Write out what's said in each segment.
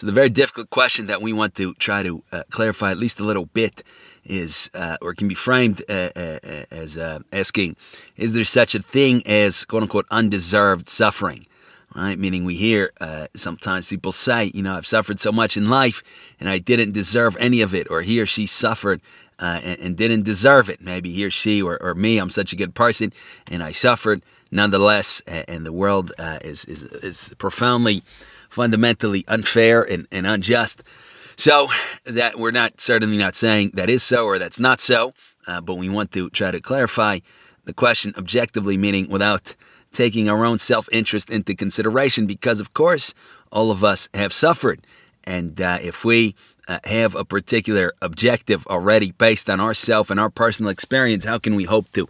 So the very difficult question that we want to try to uh, clarify at least a little bit is, uh, or can be framed uh, uh, uh as asking, is there such a thing as quote unquote undeserved suffering? Right? Meaning we hear sometimes people say, you know, I've suffered so much in life and I didn't deserve any of it, or he or she suffered and, and, didn't deserve it. Maybe he or she or, or me, I'm such a good person and I suffered nonetheless, and the world is, is, is profoundly fundamentally unfair and, and unjust. So that we're not certainly not saying that is so or that's not so, uh, but we want to try to clarify the question objectively, meaning without taking our own self-interest into consideration, because of course all of us have suffered, and uh, if we uh, have a particular objective already based on ourself and our personal experience, how can we hope to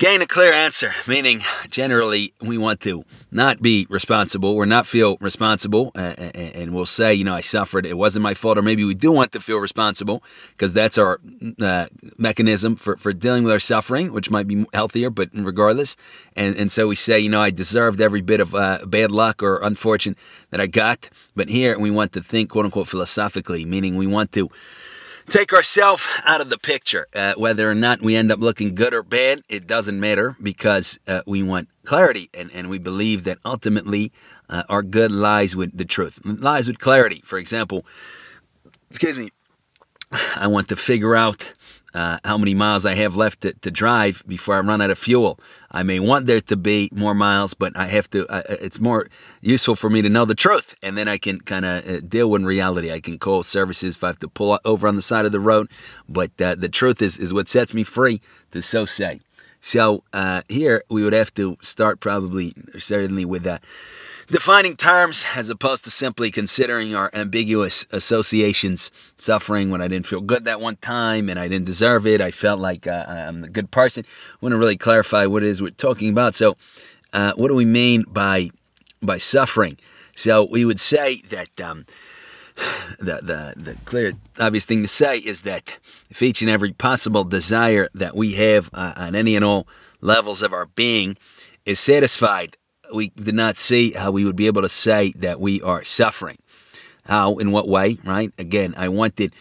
gain a clear answer, meaning generally we want to not be responsible or not feel responsible, uh, and we'll say, you know, I suffered, it wasn't my fault, or maybe we do want to feel responsible because that's our uh, mechanism for, for dealing with our suffering, which might be healthier, but regardless. And, and so we say, you know, I deserved every bit of uh, bad luck or unfortune that I got. But here we want to think, quote unquote, philosophically, meaning we want to take ourselves out of the picture. Uh, whether or not we end up looking good or bad, it doesn't matter because uh, we want clarity and, and we believe that ultimately uh, our good lies with the truth, lies with clarity. For example, excuse me, I want to figure out uh, how many miles I have left to, to, drive before I run out of fuel. I may want there to be more miles, but I have to. Uh, it's more useful for me to know the truth, and then I can kind of uh, deal with reality. I can call services if I have to pull over on the side of the road, but uh, the truth is is what sets me free to so say. So uh, here we would have to start probably certainly with that defining terms as opposed to simply considering our ambiguous associations. Suffering when I didn't feel good that one time and I didn't deserve it. I felt like uh, I'm a good person. I want to really clarify what it is we're talking about. So, uh, what do we mean by by suffering? So we would say that um, the, the the clear obvious thing to say is that if each and every possible desire that we have uh, on any and all levels of our being is satisfied we did not see how we would be able to say that we are suffering. How, in what way, right? Again, I wanted,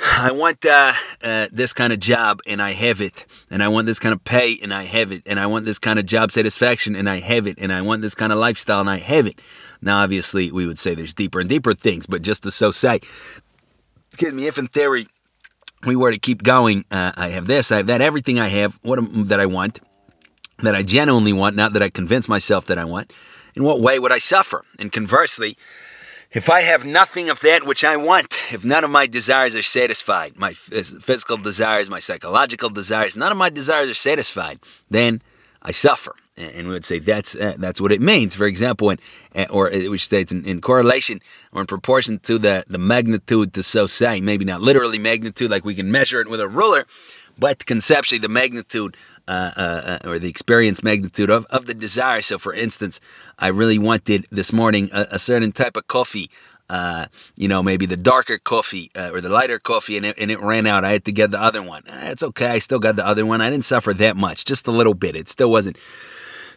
I want uh, uh, this kind of job and I have it. And I want this kind of pay and I have it. And I want this kind of job satisfaction and I have it. And I want this kind of lifestyle and I have it. Now, obviously, we would say there's deeper and deeper things, but just to so say, excuse me, if in theory we were to keep going, uh, I have this, I have that, everything I have, what that I want, that I genuinely want, not that I convince myself that I want, in what way would I suffer? And conversely, if I have nothing of that which I want, if none of my desires are satisfied, my physical desires, my psychological desires, none of my desires are satisfied, then I suffer. And we would say that's uh, that's what it means. For example, uh, or which states in, in, correlation or in proportion to the, the magnitude to so say, maybe not literally magnitude like we can measure it with a ruler, but conceptually the magnitude uh, uh, uh, or the experience magnitude of, of the desire. So, for instance, I really wanted this morning a, a certain type of coffee. Uh, you know, maybe the darker coffee uh, or the lighter coffee, and it, and it ran out. I had to get the other one. Eh, it's okay. I still got the other one. I didn't suffer that much, just a little bit. It still wasn't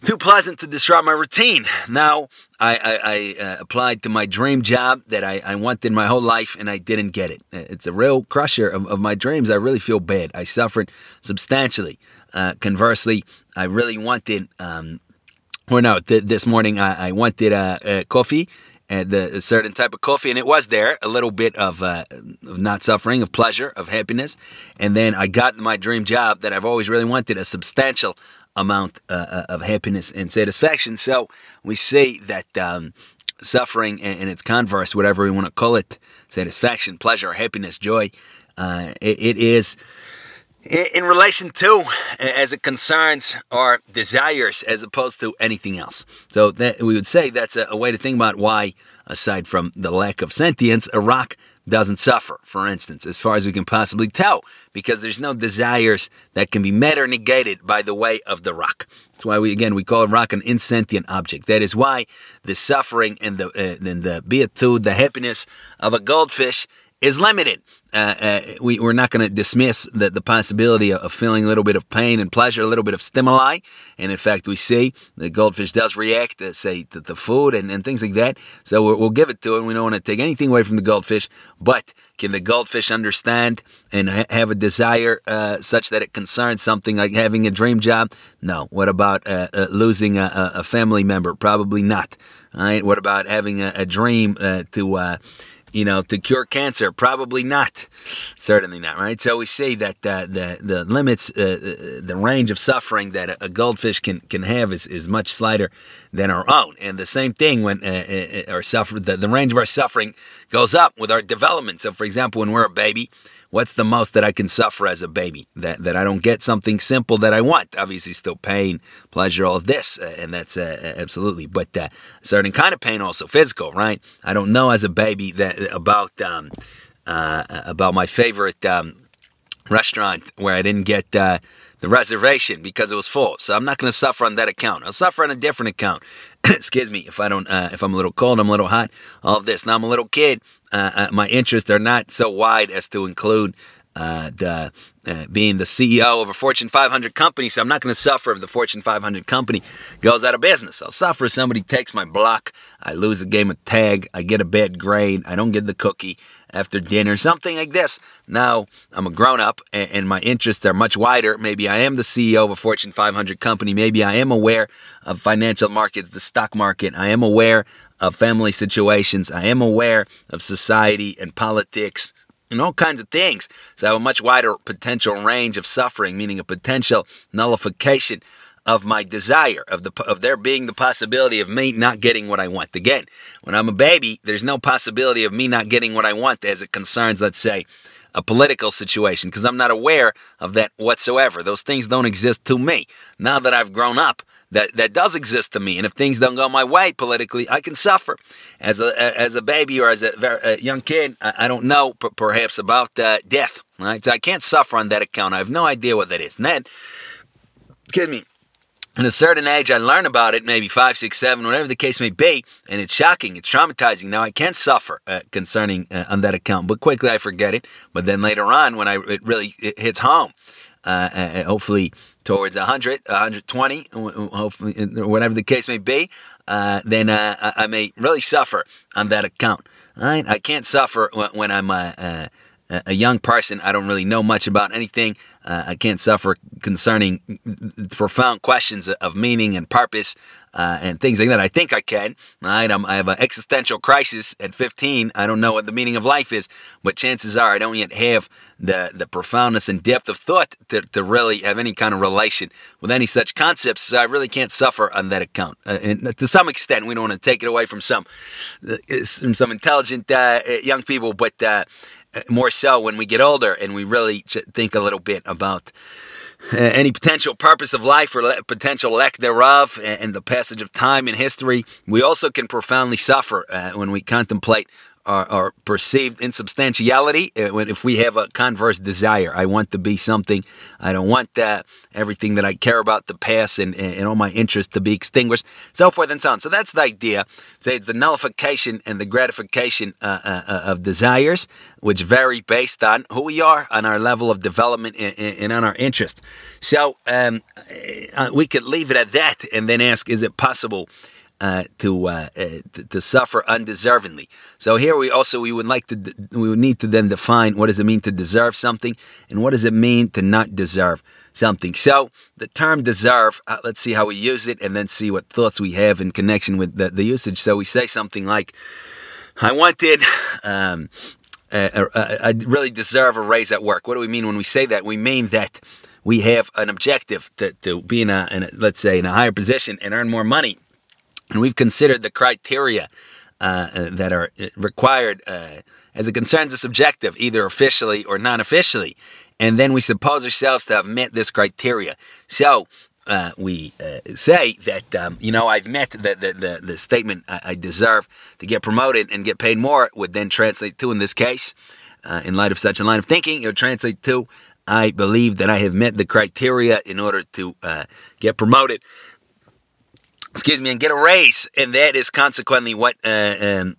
too pleasant to disrupt my routine. Now I, I, I uh, applied to my dream job that I, I, wanted my whole life and I didn't get it. It's a real crusher of, of my dreams. I really feel bad. I suffered substantially. Uh, conversely, I really wanted, um, or no, th- this morning I, I wanted uh, uh, coffee and a certain type of coffee, and it was there a little bit of, uh, of not suffering, of pleasure, of happiness, and then I got my dream job that I've always really wanted, a substantial amount uh, uh, of happiness and satisfaction. So we see that um, suffering and, and, its converse, whatever we want to call it, satisfaction, pleasure, happiness, joy, uh, it, it is in relation to as it concerns our desires as opposed to anything else. So that we would say that's a, a, way to think about why, aside from the lack of sentience, a rock doesn't suffer, for instance, as far as we can possibly tell, because there's no desires that can be met or negated by the way of the rock. That's why we again we call a rock an insentient object. That is why the suffering and the uh, and the beatitude, the happiness of a goldfish is limited. Uh, uh, we, we're not going to dismiss the, the possibility of, feeling a little bit of pain and pleasure, a little bit of stimuli. And in fact, we see the goldfish does react, to, say, to the food and, and things like that. So we'll, we'll give it to it. We don't want to take anything away from the goldfish, but can the goldfish understand and ha- have a desire uh, such that it concerns something like having a dream job? No. What about uh, uh, losing a, a, family member? Probably not. All right. What about having a, a dream uh, to uh, you know, to cure cancer? Probably not. Certainly not, right? So we say that uh, the the limits, uh, uh, the range of suffering that a, goldfish can can have is, is much slighter than our own. And the same thing when uh, uh our suffer the, the range of our suffering goes up with our development. So, for example, when we're a baby, what's the most that I can suffer as a baby? That that I don't get something simple that I want. Obviously, still pain, pleasure, all of this, uh, and that's uh, absolutely. But uh, certain kind of pain, also physical, right? I don't know as a baby that about um, uh, about my favorite um, restaurant where I didn't get uh, the reservation because it was full. So I'm not going to suffer on that account. I'll suffer on a different account. Excuse me if I don't, uh, if I'm a little cold, I'm a little hot, all of this. Now I'm a little kid. Uh, uh, my interests are not so wide as to include uh, the uh, being the CEO of a Fortune 500 company. So I'm not going to suffer if the Fortune 500 company goes out of business. I'll suffer if somebody takes my block. I lose a game of tag. I get a bad grade. I don't get the cookie after dinner, something like this. Now I'm a grown up and, my interests are much wider. Maybe I am the CEO of a Fortune 500 company. Maybe I am aware of financial markets, the stock market. I am aware of family situations. I am aware of society and politics and all kinds of things. So I have a much wider potential range of suffering, meaning a potential nullification of my desire of the of there being the possibility of me not getting what I want. Again, when I'm a baby, there's no possibility of me not getting what I want as it concerns, let's say, a political situation because I'm not aware of that whatsoever. Those things don't exist to me. Now that I've grown up, that that does exist to me, and if things don't go my way politically, I can suffer. As a as a baby or as a, very, a young kid, I, I, don't know p- perhaps about uh, death. Right, so I can't suffer on that account. I have no idea what that is. And then, excuse me, at a certain age, I learn about it, maybe five, six, seven, whatever the case may be, and it's shocking, it's traumatizing. Now I can't suffer uh, concerning uh, on that account, but quickly I forget it. But then later on, when I it really it hits home, uh, uh, uh hopefully towards 100, 120, hopefully whatever the case may be, uh, then I may really suffer on that account. Right? I can't suffer when I'm a, young person. I don't really know much about anything. Uh, I can't suffer concerning profound questions of meaning and purpose uh, and things like that. I think I can. Right? I'm, i have an existential crisis at 15. I don't know what the meaning of life is, but chances are I don't yet have the, the profoundness and depth of thought to, to really have any kind of relation with any such concepts. So I really can't suffer on that account. Uh, and to some extent, we don't want to take it away from some uh, from some intelligent uh, young people, but uh, more so when we get older and we really think a little bit about uh, any potential purpose of life or potential lack thereof and the passage of time in history. We also can profoundly suffer uh, when we contemplate our, our perceived insubstantiality uh, if we have a converse desire. I want to be something. I don't want that everything that I care about to pass and, and all my interests to be extinguished, so forth and so on. So that's the idea. Say the nullification and the gratification uh, uh, uh, of desires, which vary based on who we are, on our level of development, and, and on our interest. So um, uh, we could leave it at that and then ask, is it possible? Uh, to, uh, uh, to, to suffer undeservingly. So here we also we would like to we would need to then define what does it mean to deserve something and what does it mean to not deserve something. So the term deserve, uh, let's see how we use it and then see what thoughts we have in connection with the, the usage. So we say something like, "I wanted." Um, I really deserve a raise at work. What do we mean when we say that? We mean that we have an objective to, to be in a, in a, let's say, in a higher position and earn more money and we've considered the criteria uh, uh, that are uh, required uh, as it concerns the subjective, either officially or non officially. And then we suppose ourselves to have met this criteria. So uh, we uh, say that, um, you know, I've met the, the, the, the statement I, I, deserve to get promoted and get paid more, would then translate to, in this case, in light of such a line of thinking, it would translate to, I believe that I have met the criteria in order to get promoted excuse me, and get a raise. And that is consequently what uh, um,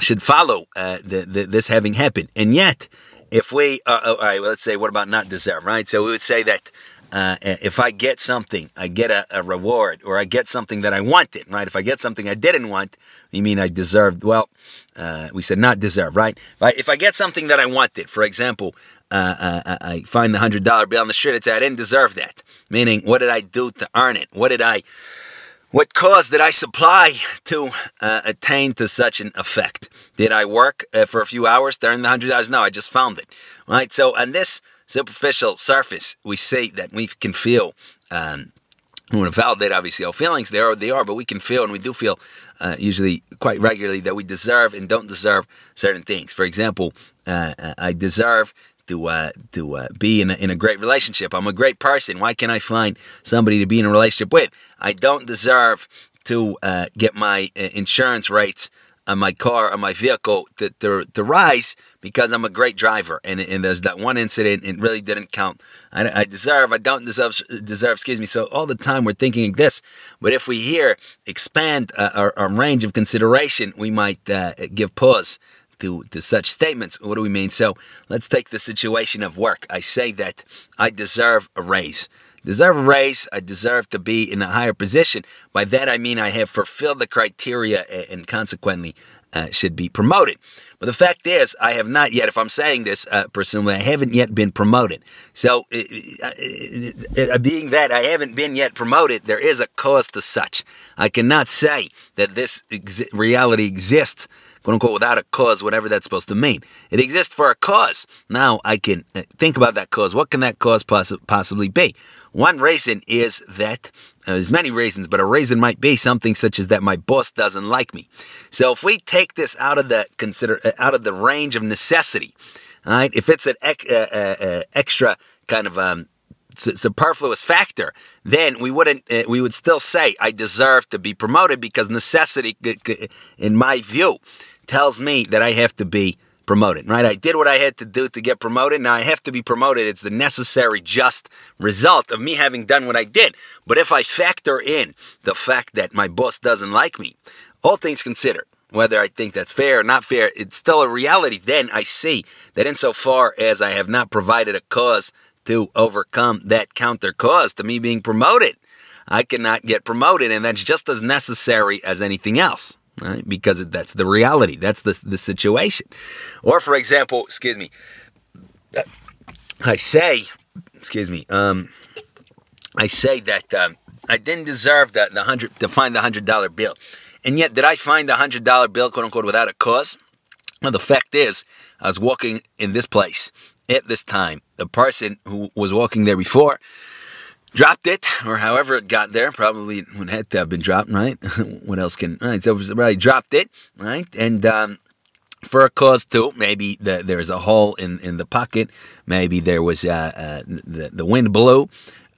should follow uh, the, the, this having happened. And yet, if we, uh, all right, well, let's say, what about not deserve, right? So we would say that uh, if I get something, I get a, a, reward, or I get something that I wanted, right? If I get something I didn't want, you mean I deserved? Well, uh, we said not deserve, right? If I, if I, get something that I wanted, for example, uh, uh I find the hundred dollar bill on the street, it's I didn't deserve that. Meaning, what did I do to earn it? What did I what cause did I supply to uh, attain to such an effect? Did I work uh, for a few hours earn the hundred dollars? No, I just found it. Right. So on this superficial surface, we see that we can feel. Um, we want to validate obviously our feelings. They are they are, but we can feel, and we do feel uh, usually quite regularly that we deserve and don't deserve certain things. For example, uh, I deserve to uh, to uh, be in a, in a great relationship. I'm a great person. Why can't I find somebody to be in a relationship with? I don't deserve to uh, get my uh, insurance rates on my car or my vehicle to, to, to, rise because I'm a great driver. And, and there's that one incident, it really didn't count. I, I deserve, I don't deserve, deserve, excuse me. So all the time we're thinking this. But if we here expand uh, our, our, range of consideration, we might uh, give pause to, to such statements. What do we mean? So let's take the situation of work. I say that I deserve a raise. Deserve a raise, I deserve to be in a higher position. By that I mean I have fulfilled the criteria and consequently uh, should be promoted. But the fact is, I have not yet, if I'm saying this, uh, presumably, I haven't yet been promoted. So, uh, being that I haven't been yet promoted, there is a cause to such. I cannot say that this ex- reality exists quote unquote, without a cause, whatever that's supposed to mean. It exists for a cause. Now I can uh, think about that cause. What can that cause poss- possibly be? One reason is that uh, there's many reasons, but a reason might be something such as that my boss doesn't like me. So if we take this out of the consider uh, out of the range of necessity, all right, if it's an ec- uh, uh, uh extra kind of um, superfluous factor, then we wouldn't. Uh, we would still say I deserve to be promoted because necessity, in my view, tells me that I have to be promoted, right? I did what I had to do to get promoted. Now I have to be promoted. It's the necessary, just result of me having done what I did. But if I factor in the fact that my boss doesn't like me, all things considered, whether I think that's fair or not fair, it's still a reality. Then I see that insofar as I have not provided a cause to overcome that counter cause to me being promoted, I cannot get promoted, and that's just as necessary as anything else right? Because that's the reality. That's the, the situation. Or, for example, excuse me, I say, excuse me, um, I say that um, I didn't deserve the, the hundred to find the hundred dollar bill, and yet did I find the hundred dollar bill, quote unquote, without a cause? Well, the fact is, I was walking in this place at this time. The person who was walking there before dropped it, or however it got there. Probably would had to have been dropped, right? what else can? Right, so right, dropped it, right, and um, for a cause too. Maybe the, there's a hole in, in the pocket. Maybe there was uh, uh, the the wind blew.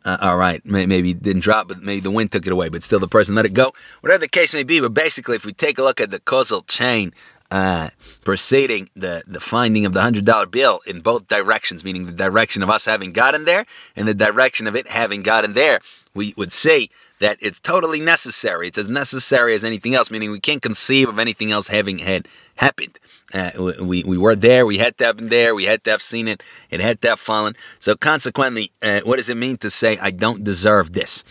Uh, all right, maybe didn't drop, but maybe the wind took it away. But still, the person let it go. Whatever the case may be, but basically, if we take a look at the causal chain uh, preceding the, the finding of the $100 bill in both directions, meaning the direction of us having gotten there and the direction of it having gotten there, we would say that it's totally necessary. It's as necessary as anything else, meaning we can't conceive of anything else having had happened. Uh, we, we were there, we had to have been there, we had to have seen it, it had to have fallen. So, consequently, uh, what does it mean to say, I don't deserve this?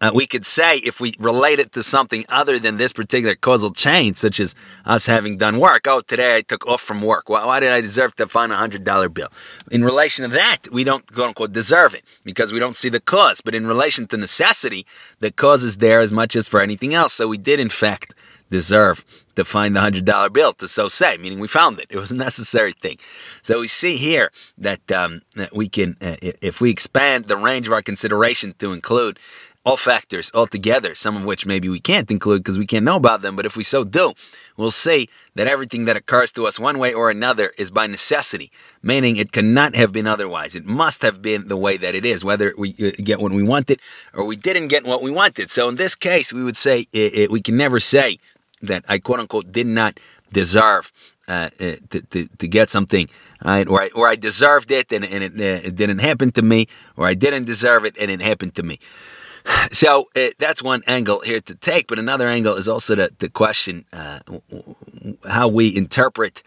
Uh, we could say if we relate it to something other than this particular causal chain, such as us having done work. Oh, today I took off from work. Why, why did I deserve to find a hundred dollar bill? In relation to that, we don't quote unquote deserve it because we don't see the cause. But in relation to necessity, the cause is there as much as for anything else. So we did in fact deserve to find the hundred dollar bill to so say, meaning we found it. It was a necessary thing. So we see here that, um, that we can, uh, if we expand the range of our consideration to include all factors altogether, some of which maybe we can't include because we can't know about them, but if we so do, we'll say that everything that occurs to us one way or another is by necessity, meaning it cannot have been otherwise. It must have been the way that it is, whether we uh, get what we wanted or we didn't get what we wanted. So in this case, we would say it, it, we can never say that I quote unquote did not deserve uh, uh to, to, to, get something, right? or, I, or I deserved it and, and it, uh, it didn't happen to me, or I didn't deserve it and it happened to me. So uh, that's one angle here to take, but another angle is also the, the question uh, how we interpret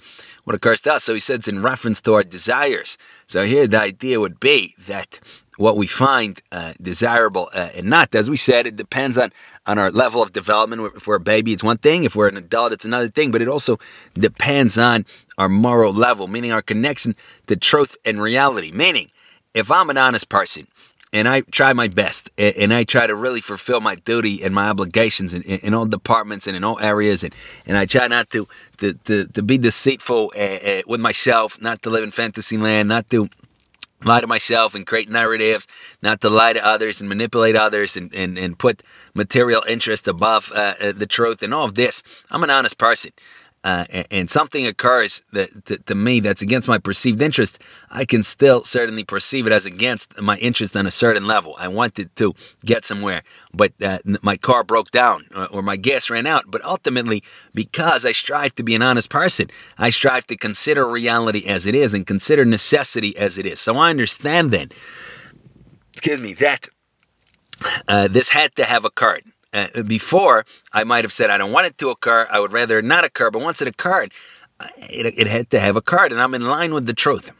what occurs to us. So he said it's in reference to our desires. So here the idea would be that what we find uh, desirable uh, and not. As we said, it depends on, on our level of development. If we're a baby, it's one thing. If we're an adult, it's another thing. But it also depends on our moral level, meaning our connection to truth and reality. Meaning, if I'm an honest person and I try my best and I try to really fulfill my duty and my obligations in, in, all departments and in all areas, and, and I try not to, to, to, to be deceitful uh, uh, with myself, not to live in fantasy land, not to lie to myself and create narratives, not to lie to others and manipulate others and, and, and put material interest above uh, uh, the truth and all of this. I'm an honest person uh, and, and, something occurs that to, to, me that's against my perceived interest, I can still certainly perceive it as against my interest on a certain level. I wanted to get somewhere, but uh, my car broke down or, or, my gas ran out. But ultimately, because I strive to be an honest person, I strive to consider reality as it is and consider necessity as it is. So I understand then, excuse me, that uh, this had to have occurred. Uh, before, I might have said I don't want it to occur. I would rather not occur. But once it occurred, it, it had to have occurred, and I'm in line with the truth.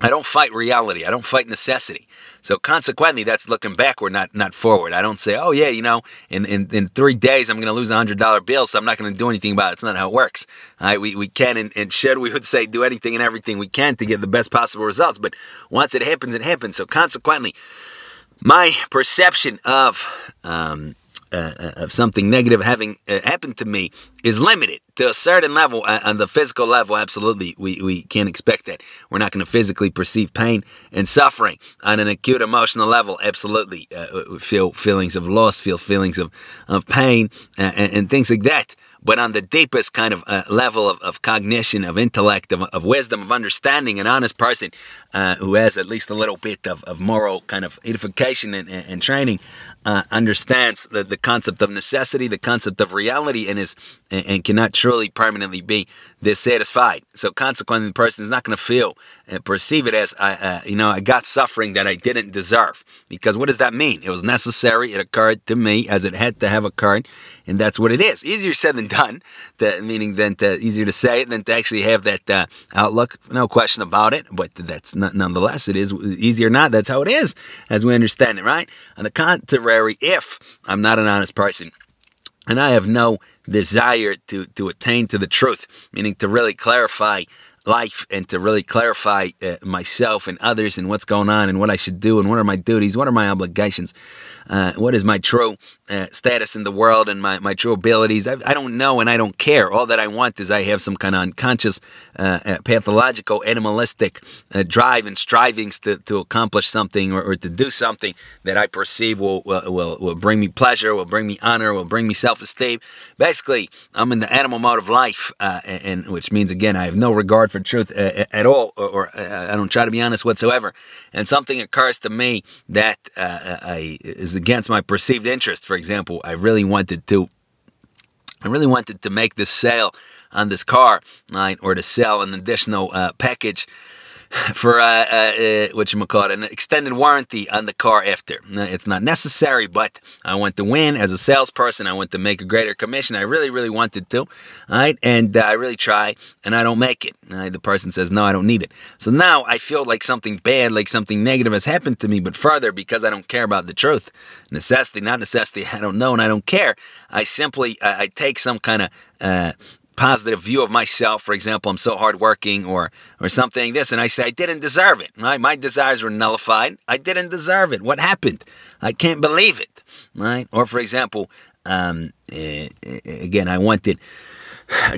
I don't fight reality. I don't fight necessity. So consequently, that's looking backward, not not forward. I don't say, oh yeah, you know, in, in, in three days I'm going to lose a hundred dollar bill, so I'm not going to do anything about it. It's not how it works. Right? We we can and, and, should we would say do anything and everything we can to get the best possible results. But once it happens, it happens. So consequently, my perception of um, uh, of something negative having uh, happened to me is limited to a certain level. Uh, on the physical level, absolutely, we, we can't expect that. We're not going to physically perceive pain and suffering. On an acute emotional level, absolutely, uh, feel feelings of loss, feel feelings of, of pain, uh, and, and things like that but on the deepest kind of uh, level of, of, cognition, of intellect, of, of, wisdom, of understanding, an honest person uh, who has at least a little bit of, of moral kind of edification and, and, and training uh, understands the, the concept of necessity, the concept of reality, and is and, and cannot truly permanently be dissatisfied. So consequently, the person is not going to feel perceive it as I, uh, you know, I got suffering that I didn't deserve. Because what does that mean? It was necessary. It occurred to me as it had to have occurred, and that's what it is. Easier said than done. The, meaning than to, easier to say it than to actually have that uh, outlook. No question about it. But that's not, nonetheless, it is easier not. That's how it is, as we understand it, right? On the contrary, if I'm not an honest person and I have no desire to, to attain to the truth, meaning to really clarify life and to really clarify uh, myself and others and what's going on and what I should do and what are my duties, what are my obligations, uh, what is my true uh, status in the world and my, my true abilities. I, I, don't know and I don't care. All that I want is I have some kind of unconscious, uh, uh, pathological, animalistic uh, drive and strivings to, to accomplish something or, or, to do something that I perceive will, will, will bring me pleasure, will bring me honor, will bring me self esteem. Basically, I'm in the animal mode of life, and, and which means, again, I have no regard for truth at all, or, or I don't try to be honest whatsoever. And something occurs to me that I, is against my perceived interest. For example, I really wanted to, I really wanted to make this sale on this car, right, or to sell an additional uh, package for uh, uh, uh what you call it, an extended warranty on the car after. It's not necessary, but I want to win as a salesperson. I want to make a greater commission. I really, really wanted to, right, and uh, I really try, and I don't make it. Right? The person says, "No, I don't need it." So now I feel like something bad, like something negative has happened to me. But further, because I don't care about the truth, necessity, not necessity, I don't know, and I don't care. I simply I, I take some kind of uh, positive view of myself. For example, I'm so hardworking or or something this, and I say I didn't deserve it. Right? My desires were nullified. I didn't deserve it. What happened? I can't believe it. Right? Or for example, um, uh, again, I wanted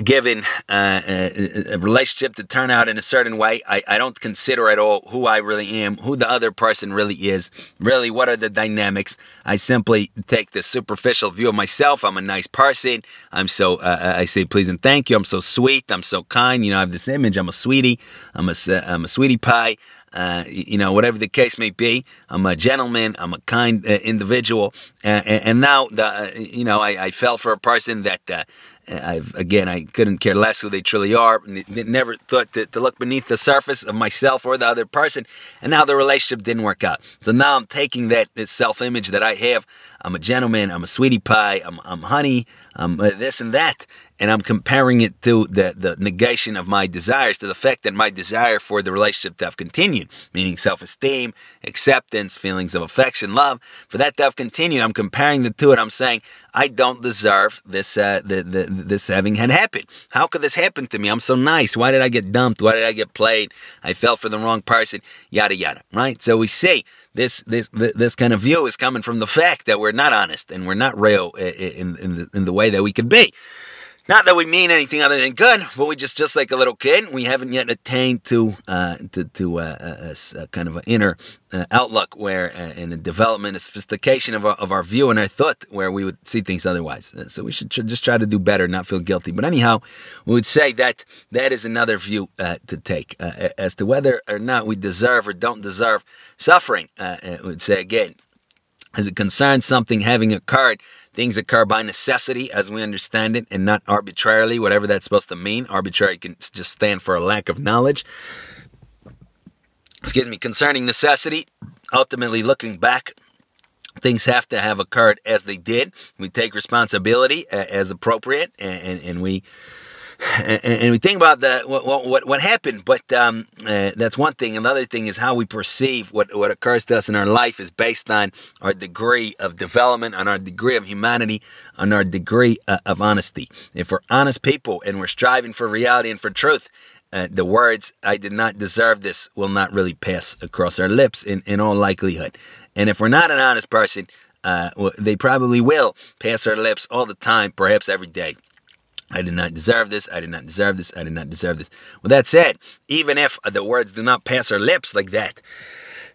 given uh, a, a, relationship to turn out in a certain way, I, I don't consider at all who I really am, who the other person really is, really what are the dynamics. I simply take the superficial view of myself. I'm a nice person. I'm so, uh, uh I say please and thank you. I'm so sweet. I'm so kind. You know, I have this image. I'm a sweetie. I'm a, I'm a sweetie pie. Uh, you know, whatever the case may be. I'm a gentleman. I'm a kind uh, individual. Uh, and, and, now, the, uh, you know, I, I, fell for a person that I've again, I couldn't care less who they truly are. Never thought to, to look beneath the surface of myself or the other person, and now the relationship didn't work out. So now I'm taking that self-image that I have. I'm a gentleman. I'm a sweetie pie. I'm, I'm honey. I'm uh, this and that, and I'm comparing it to the, the negation of my desires, to the fact that my desire for the relationship to have continued, meaning self esteem, acceptance, feelings of affection, love, for that to have continued. I'm comparing the two, and I'm saying, I don't deserve this, uh, the, the, this having had happened. How could this happen to me? I'm so nice. Why did I get dumped? Why did I get played? I fell for the wrong person, yada, yada, right? So we see this, this, this kind of view is coming from the fact that we're not honest and we're not real in, in, the, in the way that we could be. Not that we mean anything other than good, but we just just like a little kid. We haven't yet attained to uh, to, to uh, a, a, kind of an inner uh, outlook where, uh, in a development, a sophistication of our, of our view and our thought, where we would see things otherwise. Uh, so we should tr- just try to do better, not feel guilty. But anyhow, we would say that that is another view uh, to take as to whether or not we deserve or don't deserve suffering. Uh, we would say again, as it concerns something having occurred Things occur by necessity, as we understand it, and not arbitrarily, whatever that's supposed to mean. Arbitrary can just stand for a lack of knowledge. Excuse me, concerning necessity, ultimately looking back, things have to have occurred as they did. We take responsibility as appropriate, and, and, and we and, and, we think about the what what, what happened, but um, uh, that's one thing. Another thing is how we perceive what what occurs to us in our life is based on our degree of development, on our degree of humanity, on our degree uh, of honesty. If we're honest people and we're striving for reality and for truth, uh, the words "I did not deserve this" will not really pass across our lips in in all likelihood. And if we're not an honest person, uh, they probably will pass our lips all the time, perhaps every day. I did not deserve this. I did not deserve this. I did not deserve this. With that said, even if the words do not pass our lips like that,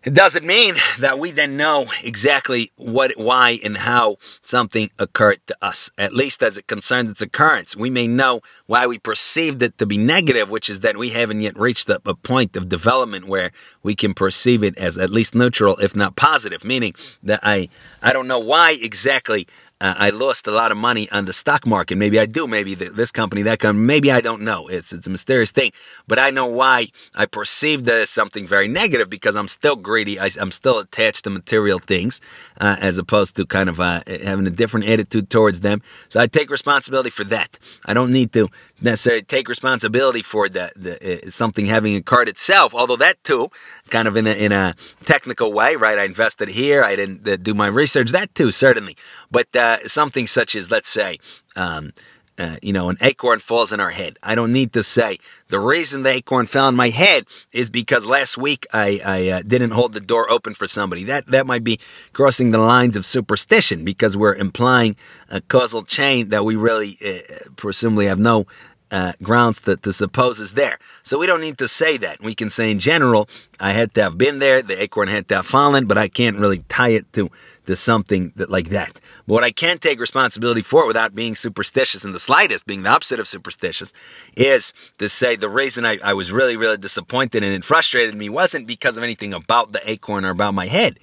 it doesn't mean that we then know exactly what, why, and how something occurred to us, at least as it concerns its occurrence. We may know why we perceived it to be negative, which is that we haven't yet reached a, a point of development where we can perceive it as at least neutral, if not positive, meaning that I, I don't know why exactly uh, I lost a lot of money on the stock market. Maybe I do. Maybe the, this company, that company. Maybe I don't know. It's it's a mysterious thing. But I know why I perceived it as something very negative because I'm still greedy. I, am still attached to material things uh, as opposed to kind of uh, having a different attitude towards them. So I take responsibility for that. I don't need to necessarily take responsibility for the, the uh, something having occurred itself. Although that too, kind of in a, in a technical way, right? I invested here. I didn't uh, do my research. That too, certainly. But uh, something such as, let's say, um, uh, you know, an acorn falls in our head. I don't need to say the reason the acorn fell in my head is because last week I, I uh, didn't hold the door open for somebody. That that might be crossing the lines of superstition because we're implying a causal chain that we really uh, presumably have no uh, grounds that the suppose is there. So we don't need to say that. We can say in general, I had to have been there, the acorn had to have fallen, but I can't really tie it to, to something that, like that. But what I can take responsibility for without being superstitious in the slightest, being the opposite of superstitious, is to say the reason I, I was really, really disappointed and it frustrated me wasn't because of anything about the acorn or about my head.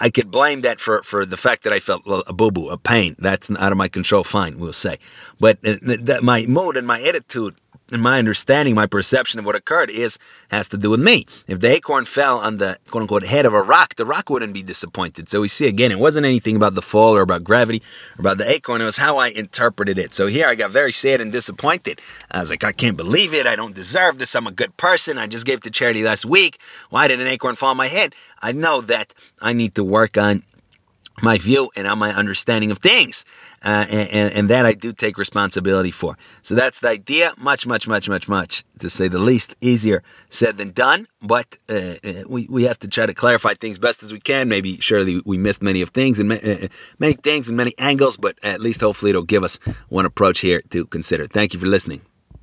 I could blame that for, for the fact that I felt a boo boo, a pain. That's out of my control. Fine, we'll say. But uh, that my mood and my attitude and my understanding, my perception of what occurred is has to do with me. If the acorn fell on the quote unquote head of a rock, the rock wouldn't be disappointed. So we see again, it wasn't anything about the fall or about gravity or about the acorn. It was how I interpreted it. So here I got very sad and disappointed. I was like, I can't believe it. I don't deserve this. I'm a good person. I just gave to charity last week. Why did an acorn fall on my head? I know that I need to work on my view and on my understanding of things. Uh, and, and, that I do take responsibility for. So that's the idea. Much, much, much, much, much, to say the least, easier said than done. But uh, uh, we, we have to try to clarify things best as we can. Maybe surely we missed many of things and uh, many things and many angles, but at least hopefully it'll give us one approach here to consider. Thank you for listening.